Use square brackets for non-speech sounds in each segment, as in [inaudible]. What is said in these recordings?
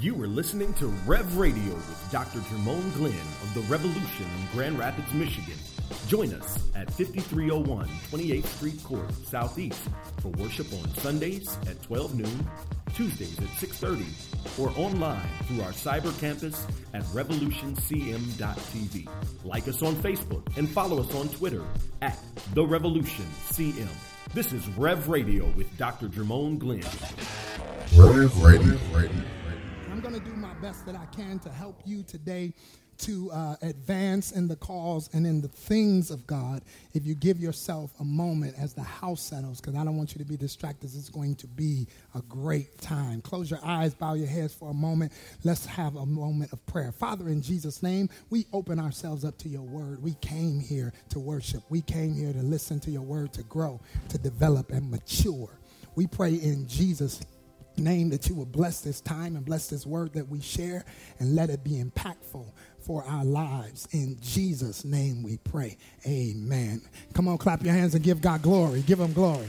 You are listening to Rev Radio with Dr. Jermone Glenn of the Revolution in Grand Rapids, Michigan. Join us at 5301 28th Street Court, Southeast, for worship on Sundays at 12 noon, Tuesdays at 6.30, or online through our cyber campus at revolutioncm.tv. Like us on Facebook and follow us on Twitter at The Revolution CM. This is Rev Radio with Dr. Jermone Glenn. Rev Radio. Radio. Best that I can to help you today to uh, advance in the cause and in the things of God if you give yourself a moment as the house settles, because I don't want you to be distracted. It's going to be a great time. Close your eyes, bow your heads for a moment. Let's have a moment of prayer. Father, in Jesus' name, we open ourselves up to your word. We came here to worship, we came here to listen to your word, to grow, to develop, and mature. We pray in Jesus' name that you will bless this time and bless this word that we share and let it be impactful for our lives. In Jesus' name we pray. Amen. Come on, clap your hands and give God glory. Give him glory.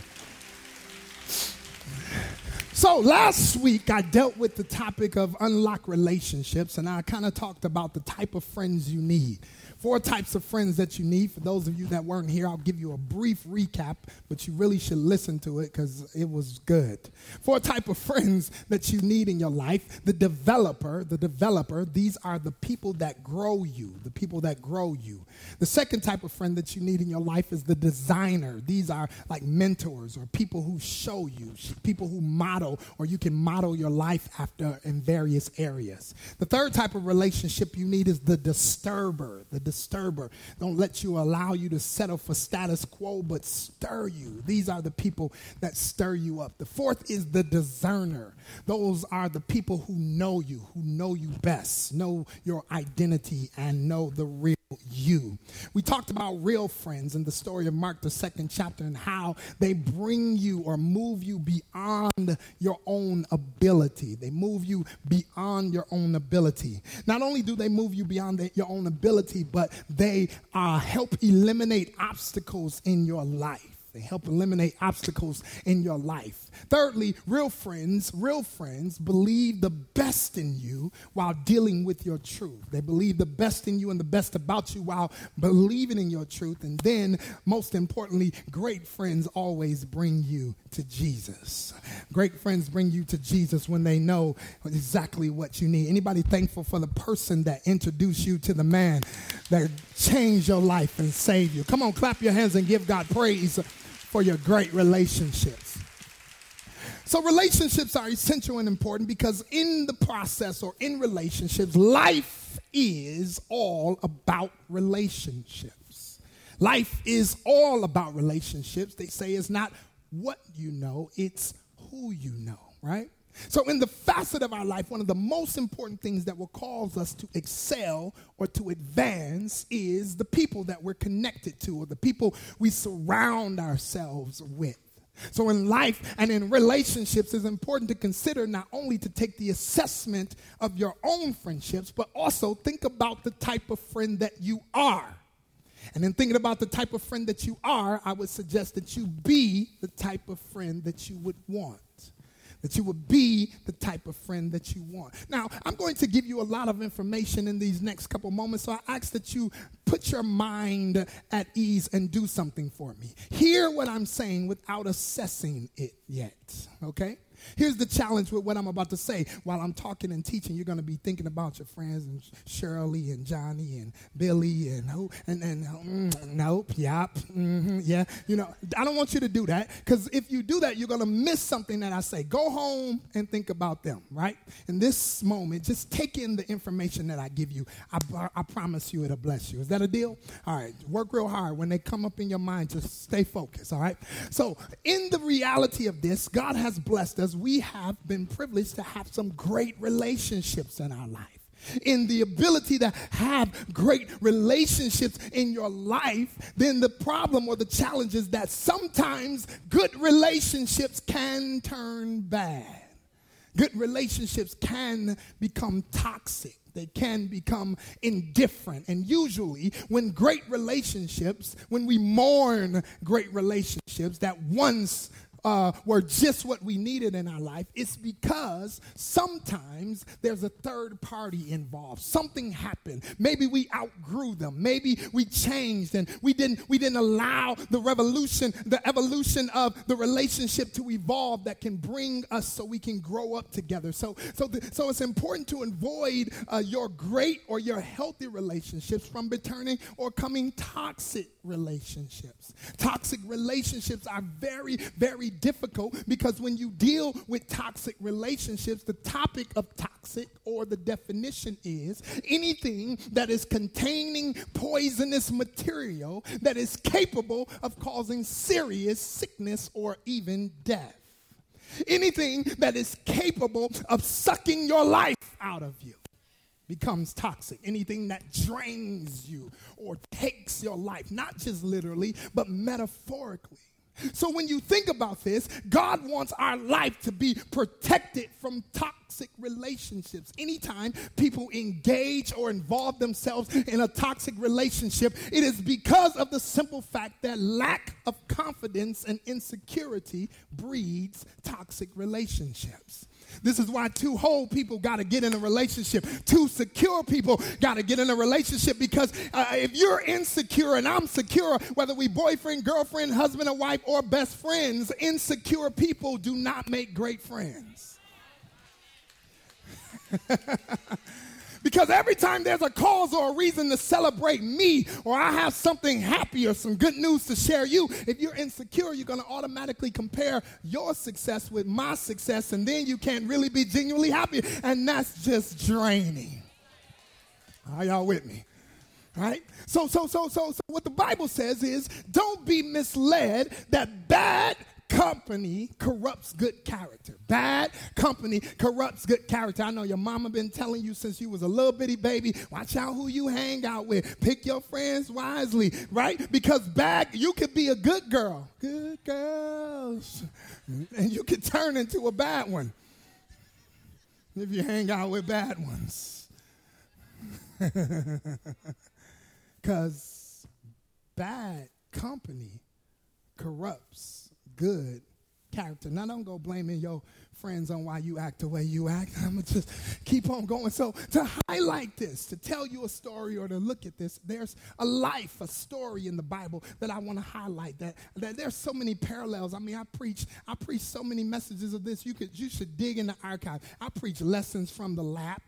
So last week I dealt with the topic of unlock relationships and I kind of talked about the type of friends you need. Four types of friends that you need. For those of you that weren't here, I'll give you a brief recap, but you really should listen to it because it was good. Four type of friends that you need in your life. The developer, the developer, these are the people that grow you, the people that grow you. The second type of friend that you need in your life is the designer. These are like mentors or people who show you, people who model, or you can model your life after in various areas. The third type of relationship you need is the disturber, the disturber. Don't let you allow you to settle for status quo, but stir you. These are the people that stir you up. The fourth is the discerner. Those are the people who know you, who know you best, know your identity, and know the real you. We talked about real friends in the story of Mark, the second chapter, and how they bring you or move you beyond your own ability. They move you beyond your own ability. Not only do they move you beyond the, your own ability, but they uh, help eliminate obstacles in your life. They help eliminate obstacles in your life. Thirdly, real friends, real friends believe the best in you while dealing with your truth. They believe the best in you and the best about you while believing in your truth. And then, most importantly, great friends always bring you to Jesus. Great friends bring you to Jesus when they know exactly what you need. Anybody thankful for the person that introduced you to the man that changed your life and saved you? Come on, clap your hands and give God praise for your great relationships. So, relationships are essential and important because, in the process or in relationships, life is all about relationships. Life is all about relationships. They say it's not what you know, it's who you know, right? So, in the facet of our life, one of the most important things that will cause us to excel or to advance is the people that we're connected to or the people we surround ourselves with. So, in life and in relationships, it's important to consider not only to take the assessment of your own friendships, but also think about the type of friend that you are. And in thinking about the type of friend that you are, I would suggest that you be the type of friend that you would want that you would be the type of friend that you want. Now, I'm going to give you a lot of information in these next couple moments, so I ask that you put your mind at ease and do something for me. Hear what I'm saying without assessing it yet, okay? Here's the challenge with what I'm about to say. While I'm talking and teaching, you're going to be thinking about your friends and Shirley and Johnny and Billy and who and and mm, nope, yep, mm-hmm, yeah. You know, I don't want you to do that because if you do that, you're going to miss something that I say. Go home and think about them. Right in this moment, just take in the information that I give you. I, I promise you, it'll bless you. Is that a deal? All right. Work real hard when they come up in your mind. Just stay focused. All right. So, in the reality of this, God has blessed us because we have been privileged to have some great relationships in our life. In the ability to have great relationships in your life, then the problem or the challenge is that sometimes good relationships can turn bad. Good relationships can become toxic. They can become indifferent. And usually, when great relationships, when we mourn great relationships that once uh, were just what we needed in our life, it's because sometimes there's a third party involved. Something happened. Maybe we outgrew them. Maybe we changed and we didn't we didn't allow the revolution, the evolution of the relationship to evolve that can bring us so we can grow up together. So so the, so it's important to avoid uh, your great or your healthy relationships from returning or coming toxic relationships. Toxic relationships are very very difficult because when you deal with toxic relationships, the topic of toxic or the definition is anything that is containing poisonous material that is capable of causing serious sickness or even death. Anything that is capable of sucking your life out of you becomes toxic. Anything that drains you or takes your life, not just literally, but metaphorically. So when you think about this, God wants our life to be protected from toxic relationships. Anytime people engage or involve themselves in a toxic relationship, it is because of the simple fact that lack of confidence and insecurity breeds toxic relationships. This is why two whole people got to get in a relationship. Two secure people got to get in a relationship because uh, if you're insecure and I'm secure, whether we boyfriend, girlfriend, husband or wife, or best friends, insecure people do not make great friends. [laughs] Because every time there's a cause or a reason to celebrate me, or I have something happy or some good news to share you, if you're insecure, you're going to automatically compare your success with my success, and then you can't really be genuinely happy. And that's just draining. Are y'all with me? Right? So, so, so, so, so, what the Bible says is don't be misled that bad company corrupts good character. Bad company corrupts good character. I know your mama been telling you since you was a little bitty baby, watch out who you hang out with. Pick your friends wisely, right? Because bad, you could be a good girl. Good girls. And you could turn into a bad one if you hang out with bad ones. [laughs] Because bad company corrupts good character. Now, don't go blaming your friends on why you act the way you act. [laughs] I'm to just keep on going. So, to highlight this, to tell you a story or to look at this, there's a life, a story in the Bible that I want to highlight. That, that there's so many parallels. I mean, I preach, I preach so many messages of this. You could, you should dig in the archive. I preach lessons from the lap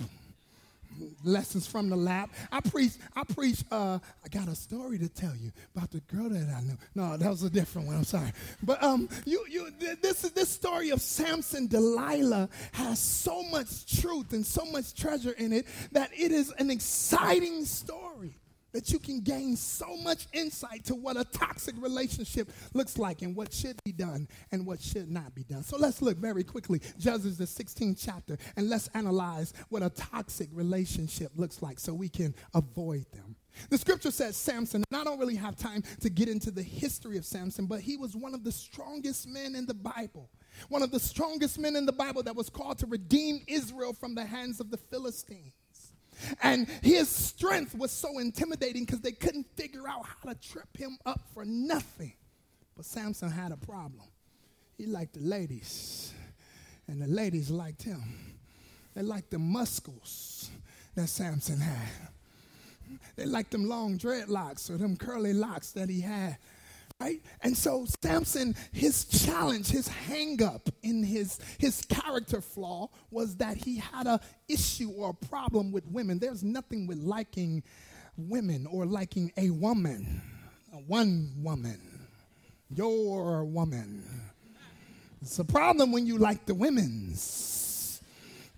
lessons from the lap. I preach, I preach, uh, I got a story to tell you about the girl that I knew. No, that was a different one. I'm sorry. But um, you, you, this, is this story of Samson, Delilah has so much truth and so much treasure in it that it is an exciting story that you can gain so much insight to what a toxic relationship looks like and what should be done and what should not be done. So let's look very quickly, Judges the 16th chapter, and let's analyze what a toxic relationship looks like so we can avoid them. The scripture says Samson, and I don't really have time to get into the history of Samson, but he was one of the strongest men in the Bible. One of the strongest men in the Bible that was called to redeem Israel from the hands of the Philistines. And his strength was so intimidating because they couldn't figure out how to trip him up for nothing. But Samson had a problem. He liked the ladies, and the ladies liked him. They liked the muscles that Samson had. They liked them long dreadlocks or them curly locks that he had. Right? And so Samson, his challenge, his hangup in his, his character flaw was that he had a issue or a problem with women. There's nothing with liking women or liking a woman, one woman, your woman. It's a problem when you like the women's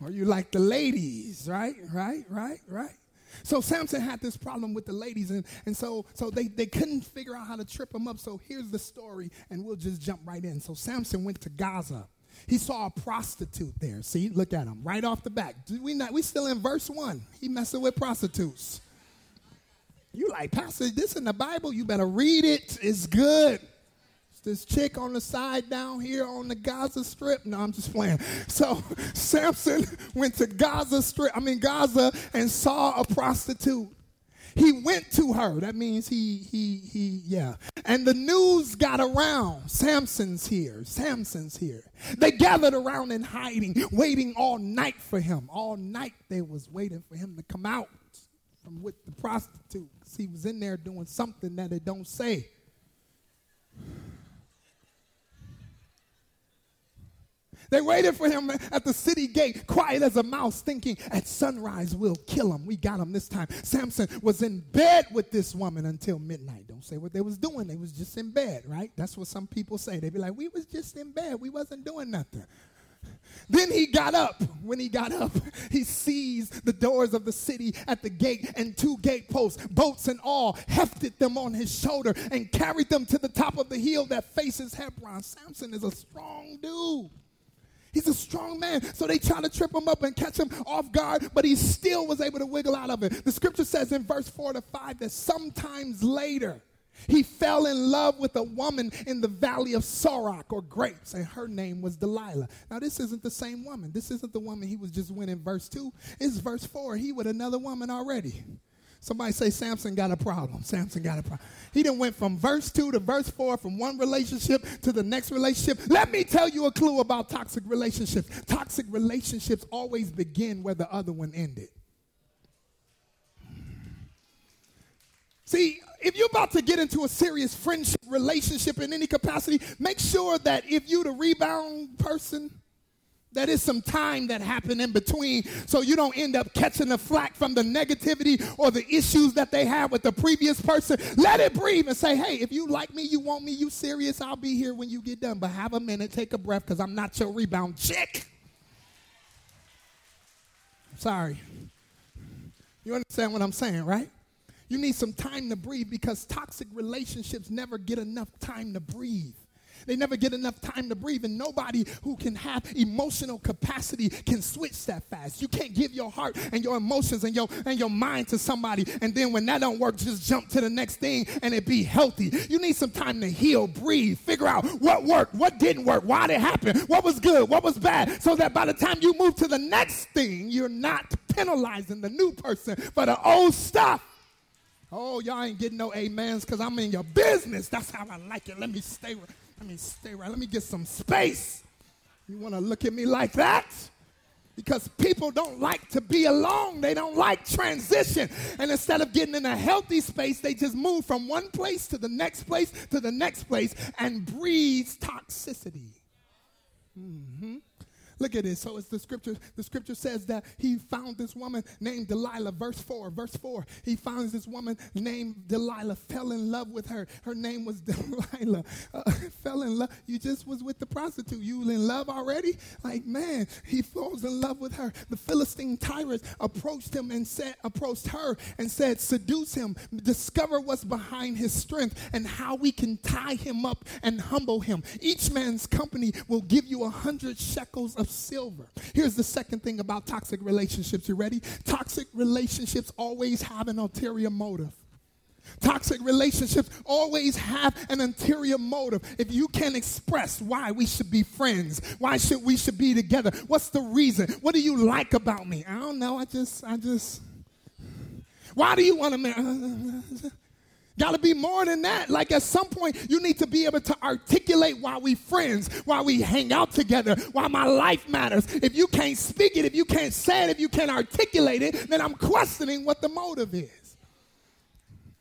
or you like the ladies, right? Right, right, right. So Samson had this problem with the ladies, and, and so, so they, they couldn't figure out how to trip him up. So here's the story, and we'll just jump right in. So Samson went to Gaza. He saw a prostitute there. See, look at him right off the back. We not we still in verse one. He messing with prostitutes. You like, Pastor, this in the Bible? You better read it. It's good this chick on the side down here on the Gaza Strip. No, I'm just playing. So [laughs] Samson went to Gaza Strip, I mean Gaza, and saw a prostitute. He went to her. That means he, he, he, yeah. And the news got around. Samson's here. Samson's here. They gathered around in hiding, waiting all night for him. All night they was waiting for him to come out from with the prostitute. Cause he was in there doing something that it don't say. They waited for him at the city gate, quiet as a mouse, thinking at sunrise we'll kill him. We got him this time. Samson was in bed with this woman until midnight. Don't say what they was doing. They was just in bed, right? That's what some people say. They be like, we was just in bed. We wasn't doing nothing. Then he got up. When he got up, he seized the doors of the city at the gate and two gate posts, boats and all, hefted them on his shoulder and carried them to the top of the hill that faces Hebron. Samson is a strong dude. He's a strong man. So they try to trip him up and catch him off guard, but he still was able to wiggle out of it. The scripture says in verse 4 to 5 that sometimes later he fell in love with a woman in the valley of Sorek or grapes, and her name was Delilah. Now, this isn't the same woman. This isn't the woman he was just winning verse 2. It's verse 4. He with another woman already. Somebody say Samson got a problem. Samson got a problem. He done went from verse 2 to verse 4, from one relationship to the next relationship. Let me tell you a clue about toxic relationships. Toxic relationships always begin where the other one ended. See, if you're about to get into a serious friendship relationship in any capacity, make sure that if you're the rebound person, that is some time that happened in between so you don't end up catching the flack from the negativity or the issues that they had with the previous person. Let it breathe and say, hey, if you like me, you want me, you serious, I'll be here when you get done. But have a minute, take a breath, because I'm not your rebound chick. Sorry. You understand what I'm saying, right? You need some time to breathe because toxic relationships never get enough time to breathe. They never get enough time to breathe, and nobody who can have emotional capacity can switch that fast. You can't give your heart and your emotions and your and your mind to somebody, and then when that don't work, just jump to the next thing and it be healthy. You need some time to heal, breathe, figure out what worked, what didn't work, why did it happen, what was good, what was bad, so that by the time you move to the next thing, you're not penalizing the new person for the old stuff. Oh, y'all ain't getting no amens because I'm in your business. That's how I like it. Let me stay. Let me stay right. Let me get some space. You want to look at me like that? Because people don't like to be alone. They don't like transition. And instead of getting in a healthy space, they just move from one place to the next place to the next place and breeds toxicity. Mm-hmm. Look at this. So it's the scripture. The scripture says that he found this woman named Delilah. Verse 4. Verse 4. He finds this woman named Delilah, fell in love with her. Her name was [laughs] Delilah. Uh, fell in love. You just was with the prostitute. You in love already? Like, man, he falls in love with her. The Philistine tyrant approached him and said, approached her and said, seduce him, discover what's behind his strength and how we can tie him up and humble him. Each man's company will give you a hundred shekels of of silver. Here's the second thing about toxic relationships. You ready? Toxic relationships always have an ulterior motive. Toxic relationships always have an interior motive. If you can't express why we should be friends, why should we should be together, what's the reason? What do you like about me? I don't know. I just, I just. Why do you want to marry? Got to be more than that. Like at some point, you need to be able to articulate why we friends, why we hang out together, why my life matters. If you can't speak it, if you can't say it, if you can't articulate it, then I'm questioning what the motive is.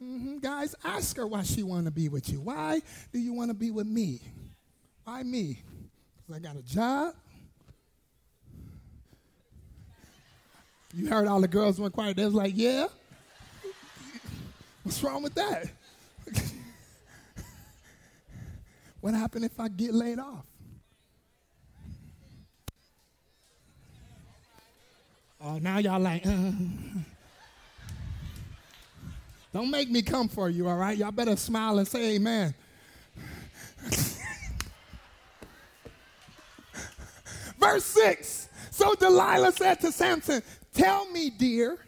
Mm-hmm. Guys, ask her why she want to be with you. Why do you want to be with me? Why me? Because I got a job. You heard all the girls went quiet. They was like, yeah. What's wrong with that? [laughs] what happened if I get laid off? Oh, now y'all like, uh, don't make me come for you, all right? Y'all better smile and say amen. [laughs] Verse 6. So Delilah said to Samson, Tell me, dear,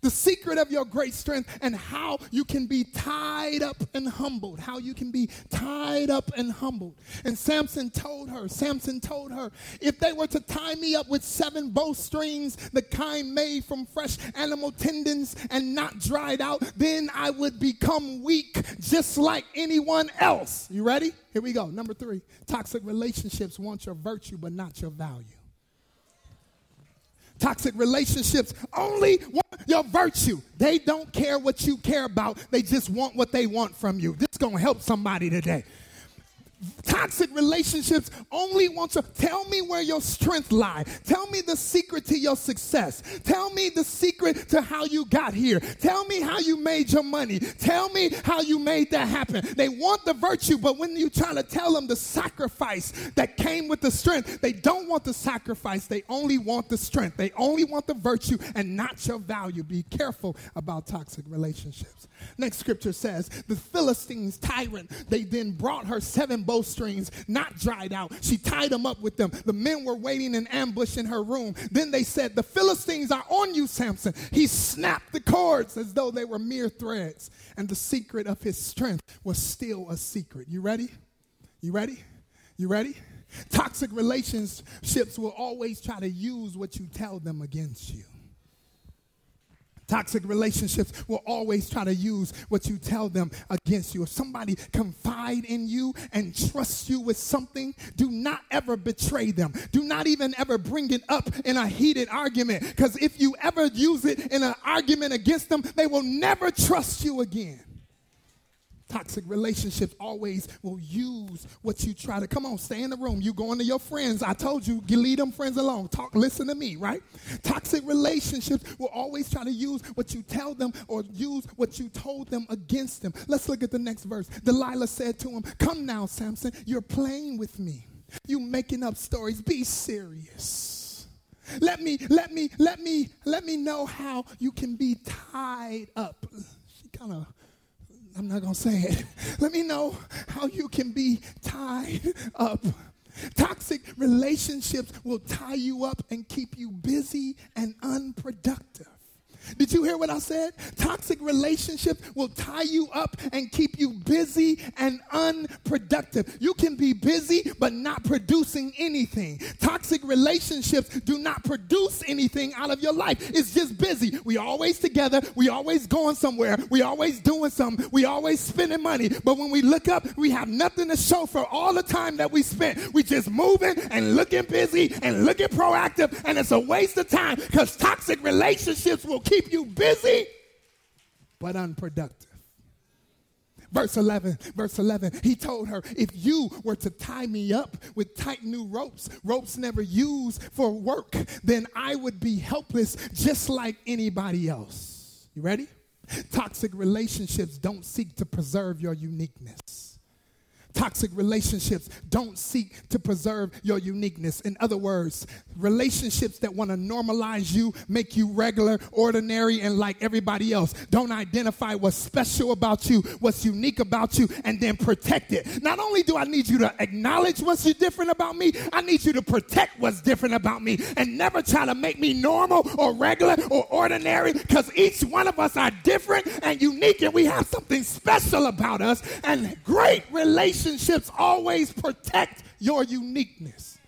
the secret of your great strength and how you can be tied up and humbled. How you can be tied up and humbled. And Samson told her, Samson told her, if they were to tie me up with seven bowstrings, the kind made from fresh animal tendons and not dried out, then I would become weak just like anyone else. You ready? Here we go. Number three toxic relationships want your virtue but not your value. Toxic relationships only want your virtue. They don't care what you care about. They just want what they want from you. This is going to help somebody today toxic relationships only want to tell me where your strength lie. Tell me the secret to your success. Tell me the secret to how you got here. Tell me how you made your money. Tell me how you made that happen. They want the virtue but when you try to tell them the sacrifice that came with the strength they don't want the sacrifice. They only want the strength. They only want the virtue and not your value. Be careful about toxic relationships. Next scripture says the philistines tyrant they then brought her seven bowstrings, not dried out. She tied them up with them. The men were waiting in ambush in her room. Then they said, The Philistines are on you, Samson. He snapped the cords as though they were mere threads. And the secret of his strength was still a secret. You ready? You ready? You ready? Toxic relationships will always try to use what you tell them against you. Toxic relationships will always try to use what you tell them against you. If somebody confide in you and trust you with something, do not ever betray them. Do not even ever bring it up in a heated argument because if you ever use it in an argument against them, they will never trust you again. Toxic relationships always will use what you try to come on, stay in the room. You going to your friends. I told you, lead them friends alone. Talk, listen to me, right? Toxic relationships will always try to use what you tell them or use what you told them against them. Let's look at the next verse. Delilah said to him, Come now, Samson, you're playing with me. You making up stories. Be serious. Let me, let me, let me, let me know how you can be tied up. She kind of I'm not going to say it. [laughs] Let me know how you can be tied up. Toxic relationships will tie you up and keep you busy and unproductive. Did you hear what I said? Toxic relationships will tie you up and keep you busy and unproductive. You can be busy but not producing anything. Toxic relationships do not produce anything out of your life. It's just busy. We always together. We always going somewhere. We always doing something. We always spending money. But when we look up, we have nothing to show for all the time that we spent. We just moving and looking busy and looking proactive and it's a waste of time because toxic relationships will keep you busy but unproductive. Verse 11, verse 11, he told her, if you were to tie me up with tight new ropes, ropes never used for work, then I would be helpless just like anybody else. You ready? Toxic relationships don't seek to preserve your uniqueness. Toxic relationships don't seek to preserve your uniqueness. In other words, relationships that want to normalize you, make you regular, ordinary, and like everybody else, don't identify what's special about you, what's unique about you, and then protect it. Not only do I need you to acknowledge what's different about me, I need you to protect what's different about me and never try to make me normal or regular or ordinary because each one of us are different and unique and we have something special about us and great relationships relationships always protect your uniqueness.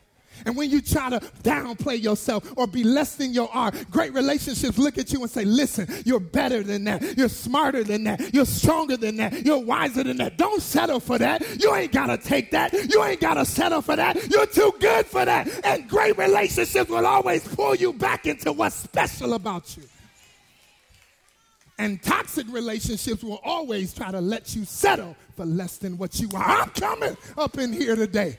And when you try to downplay yourself or be less than you are, great relationships look at you and say, listen, you're better than that. You're smarter than that. You're stronger than that. You're wiser than that. Don't settle for that. You ain't got to take that. You ain't got to settle for that. You're too good for that. And great relationships will always pull you back into what's special about you. And toxic relationships will always try to let you settle for less than what you are. I'm coming up in here today.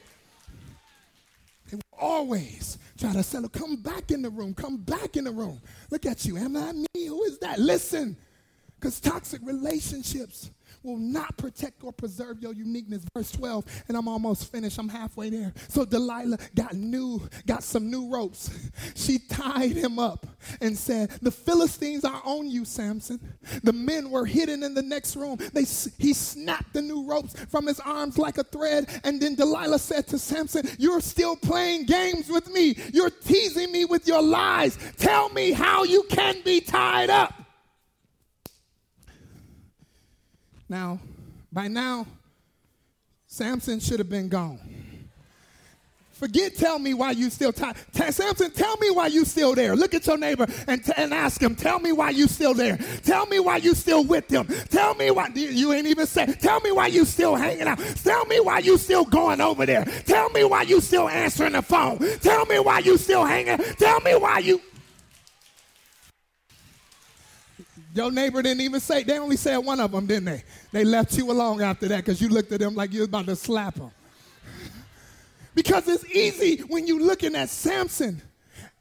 They will always try to settle. Come back in the room. Come back in the room. Look at you. Am I me? Who is that? Listen. Because toxic relationships will not protect or preserve your uniqueness. Verse 12, and I'm almost finished. I'm halfway there. So Delilah got new, got some new ropes. She tied him up and said, The Philistines are on you, Samson. The men were hidden in the next room. They, he snapped the new ropes from his arms like a thread. And then Delilah said to Samson, You're still playing games with me. You're teasing me with your lies. Tell me how you can be tied up. Now, by now, Samson should have been gone. Forget, tell me why you still tired. Samson, tell me why you still there. Look at your neighbor and, t- and ask him, tell me why you still there. Tell me why you still with them. Tell me why, you ain't even said, tell me why you still hanging out. Tell me why you still going over there. Tell me why you still answering the phone. Tell me why you still hanging. Tell me why you. Your neighbor didn't even say, they only said one of them, didn't they? They left you alone after that because you looked at them like you was about to slap them. [laughs] Because it's easy when you're looking at Samson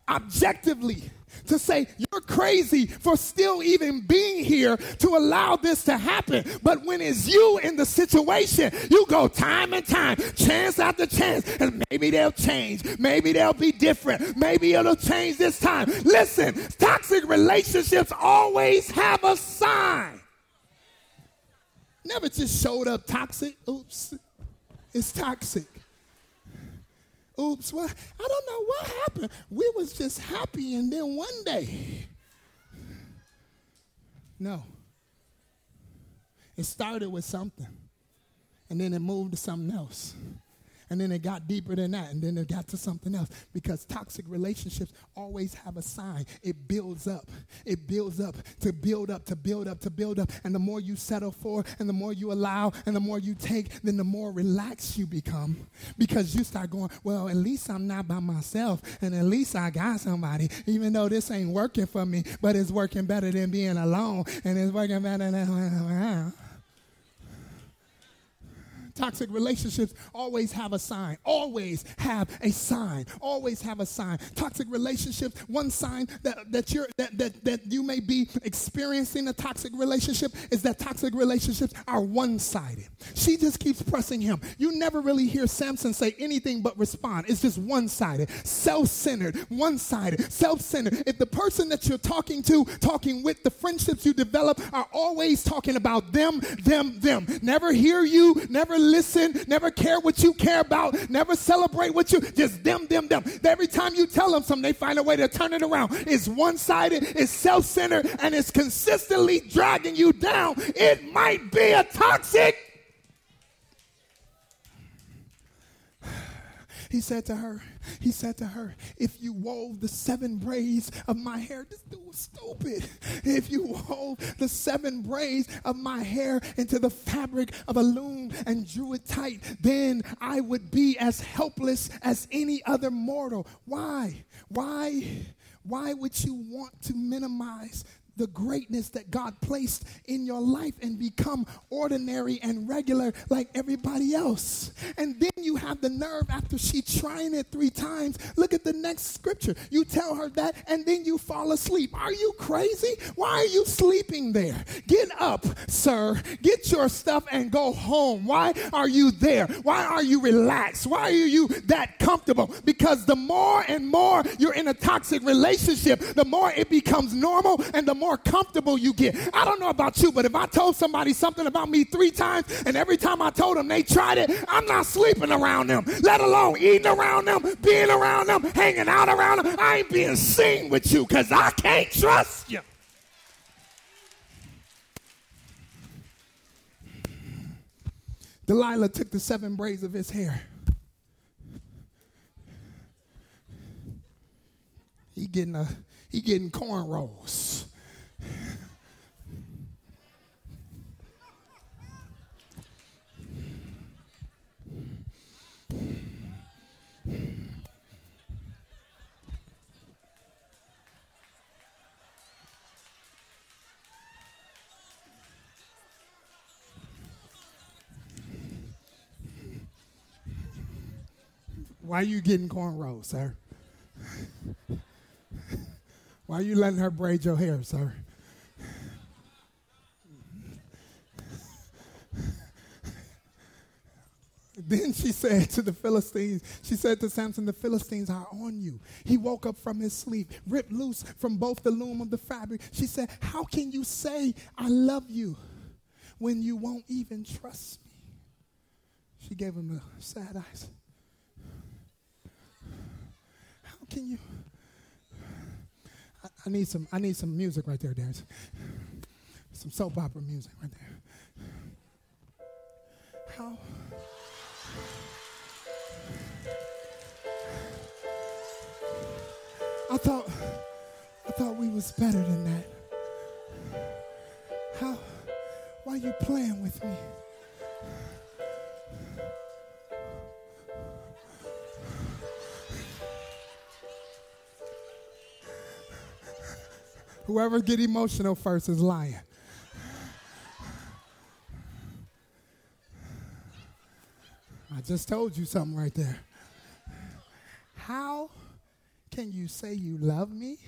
objectively to say you're crazy for still even being here to allow this to happen. But when it's you in the situation, you go time and time, chance after chance, and maybe they'll change. Maybe they'll be different. Maybe it'll change this time. Listen, toxic relationships always have a sign. Never just showed up toxic. Oops, it's toxic. Oops, well, I don't know what happened. We was just happy and then one day. No. It started with something. And then it moved to something else and then it got deeper than that, and then it got to something else. Because toxic relationships always have a sign. It builds up. It builds up to build up, to build up, to build up. And the more you settle for, and the more you allow, and the more you take, then the more relaxed you become. Because you start going, well, at least I'm not by myself, and at least I got somebody, even though this ain't working for me, but it's working better than being alone, and it's working better than. [laughs] Toxic relationships always have a sign. Always have a sign. Always have a sign. Toxic relationships, one sign that, that you're that, that, that you may be experiencing a toxic relationship is that toxic relationships are one-sided. She just keeps pressing him. You never really hear Samson say anything but respond. It's just one-sided, self-centered, one-sided, self-centered. If the person that you're talking to, talking with, the friendships you develop are always talking about them, them, them. Never hear you, never listen, never care what you care about, never celebrate what you, just them, them, them. Every time you tell them something, they find a way to turn it around. It's one sided, it's self centered, and it's consistently dragging you down. It might be a toxic. [sighs] He said to her, he said to her, If you wove the seven braids of my hair, this dude was stupid. [laughs] If you wove the seven braids of my hair into the fabric of a loom and drew it tight, then I would be as helpless as any other mortal. Why? Why? Why would you want to minimize the greatness that God placed in your life and become ordinary and regular like everybody else. And then you have the nerve after she trying it three times. Look at the next scripture. You tell her that and then you fall asleep. Are you crazy? Why are you sleeping there? Get up, sir. Get your stuff and go home. Why are you there? Why are you relaxed? Why are you that comfortable? Because the more and more you're in a toxic relationship, the more it becomes normal and the more more comfortable you get. I don't know about you, but if I told somebody something about me three times and every time I told them they tried it, I'm not sleeping around them, let alone eating around them, being around them, hanging out around them. I ain't being seen with you because I can't trust you. Delilah took the seven braids of his hair. He getting a he getting cornrows. Why are you getting cornrows, sir? [laughs] Why are you letting her braid your hair, sir? [laughs] Then she said to the Philistines, she said to Samson, the Philistines are on you. He woke up from his sleep, ripped loose from both the loom of the fabric. She said, How can you say I love you when you won't even trust me? She gave him the sad eyes. How can you? I, I need some I need some music right there, Dad. Some soap opera music right there. How? I thought I thought we was better than that. How why are you playing with me? Whoever get emotional first is lying. I just told you something right there. How can you say you love me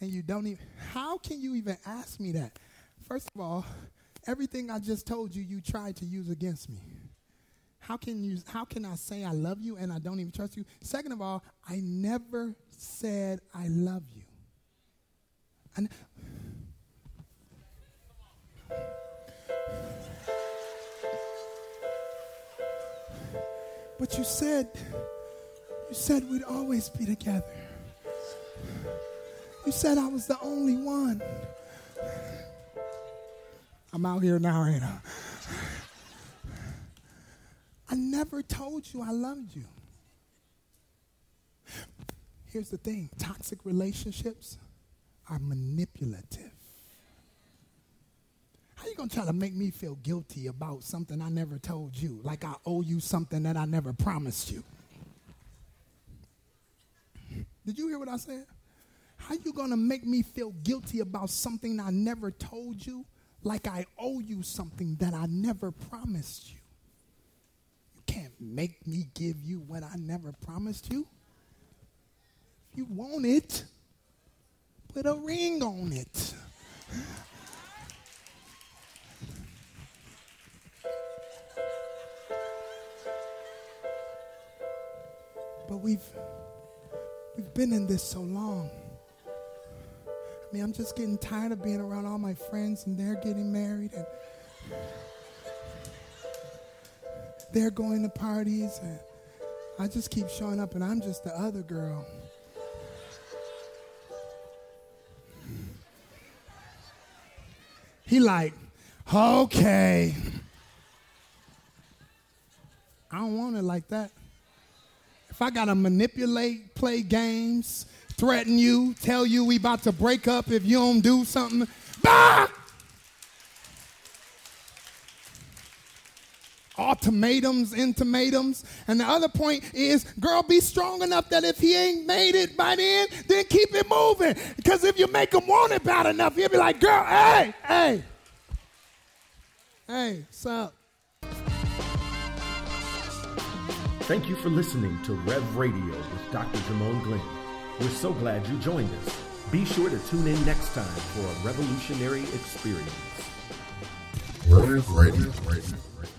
and you don't even, how can you even ask me that? First of all, everything I just told you, you tried to use against me. How can you, how can I say I love you and I don't even trust you? Second of all, I never said I love you. And but you said you said we'd always be together. You said I was the only one. I'm out here now, ain't I? I never told you I loved you. Here's the thing toxic relationships are manipulative. How you gonna try to make me feel guilty about something I never told you? Like I owe you something that I never promised you. Did you hear what I said? How you gonna make me feel guilty about something I never told you? Like I owe you something that I never promised you. You can't make me give you what I never promised you. If you want it, put a ring on it. But we've we've been in this so long. I mean, I'm just getting tired of being around all my friends and they're getting married and they're going to parties and I just keep showing up and I'm just the other girl. He like, okay. I don't want it like that. If I gotta manipulate, play games, threaten you, tell you we about to break up if you don't do something, bah! Ultimatums, intimatums. And the other point is, girl, be strong enough that if he ain't made it by then, then keep it moving. Because if you make him want it bad enough, he'll be like, girl, hey, hey, hey, what's up? Thank you for listening to Rev Radio with Dr. Jermone Glenn. We're so glad you joined us. Be sure to tune in next time for a revolutionary experience. Rev Radio. Radio. Radio.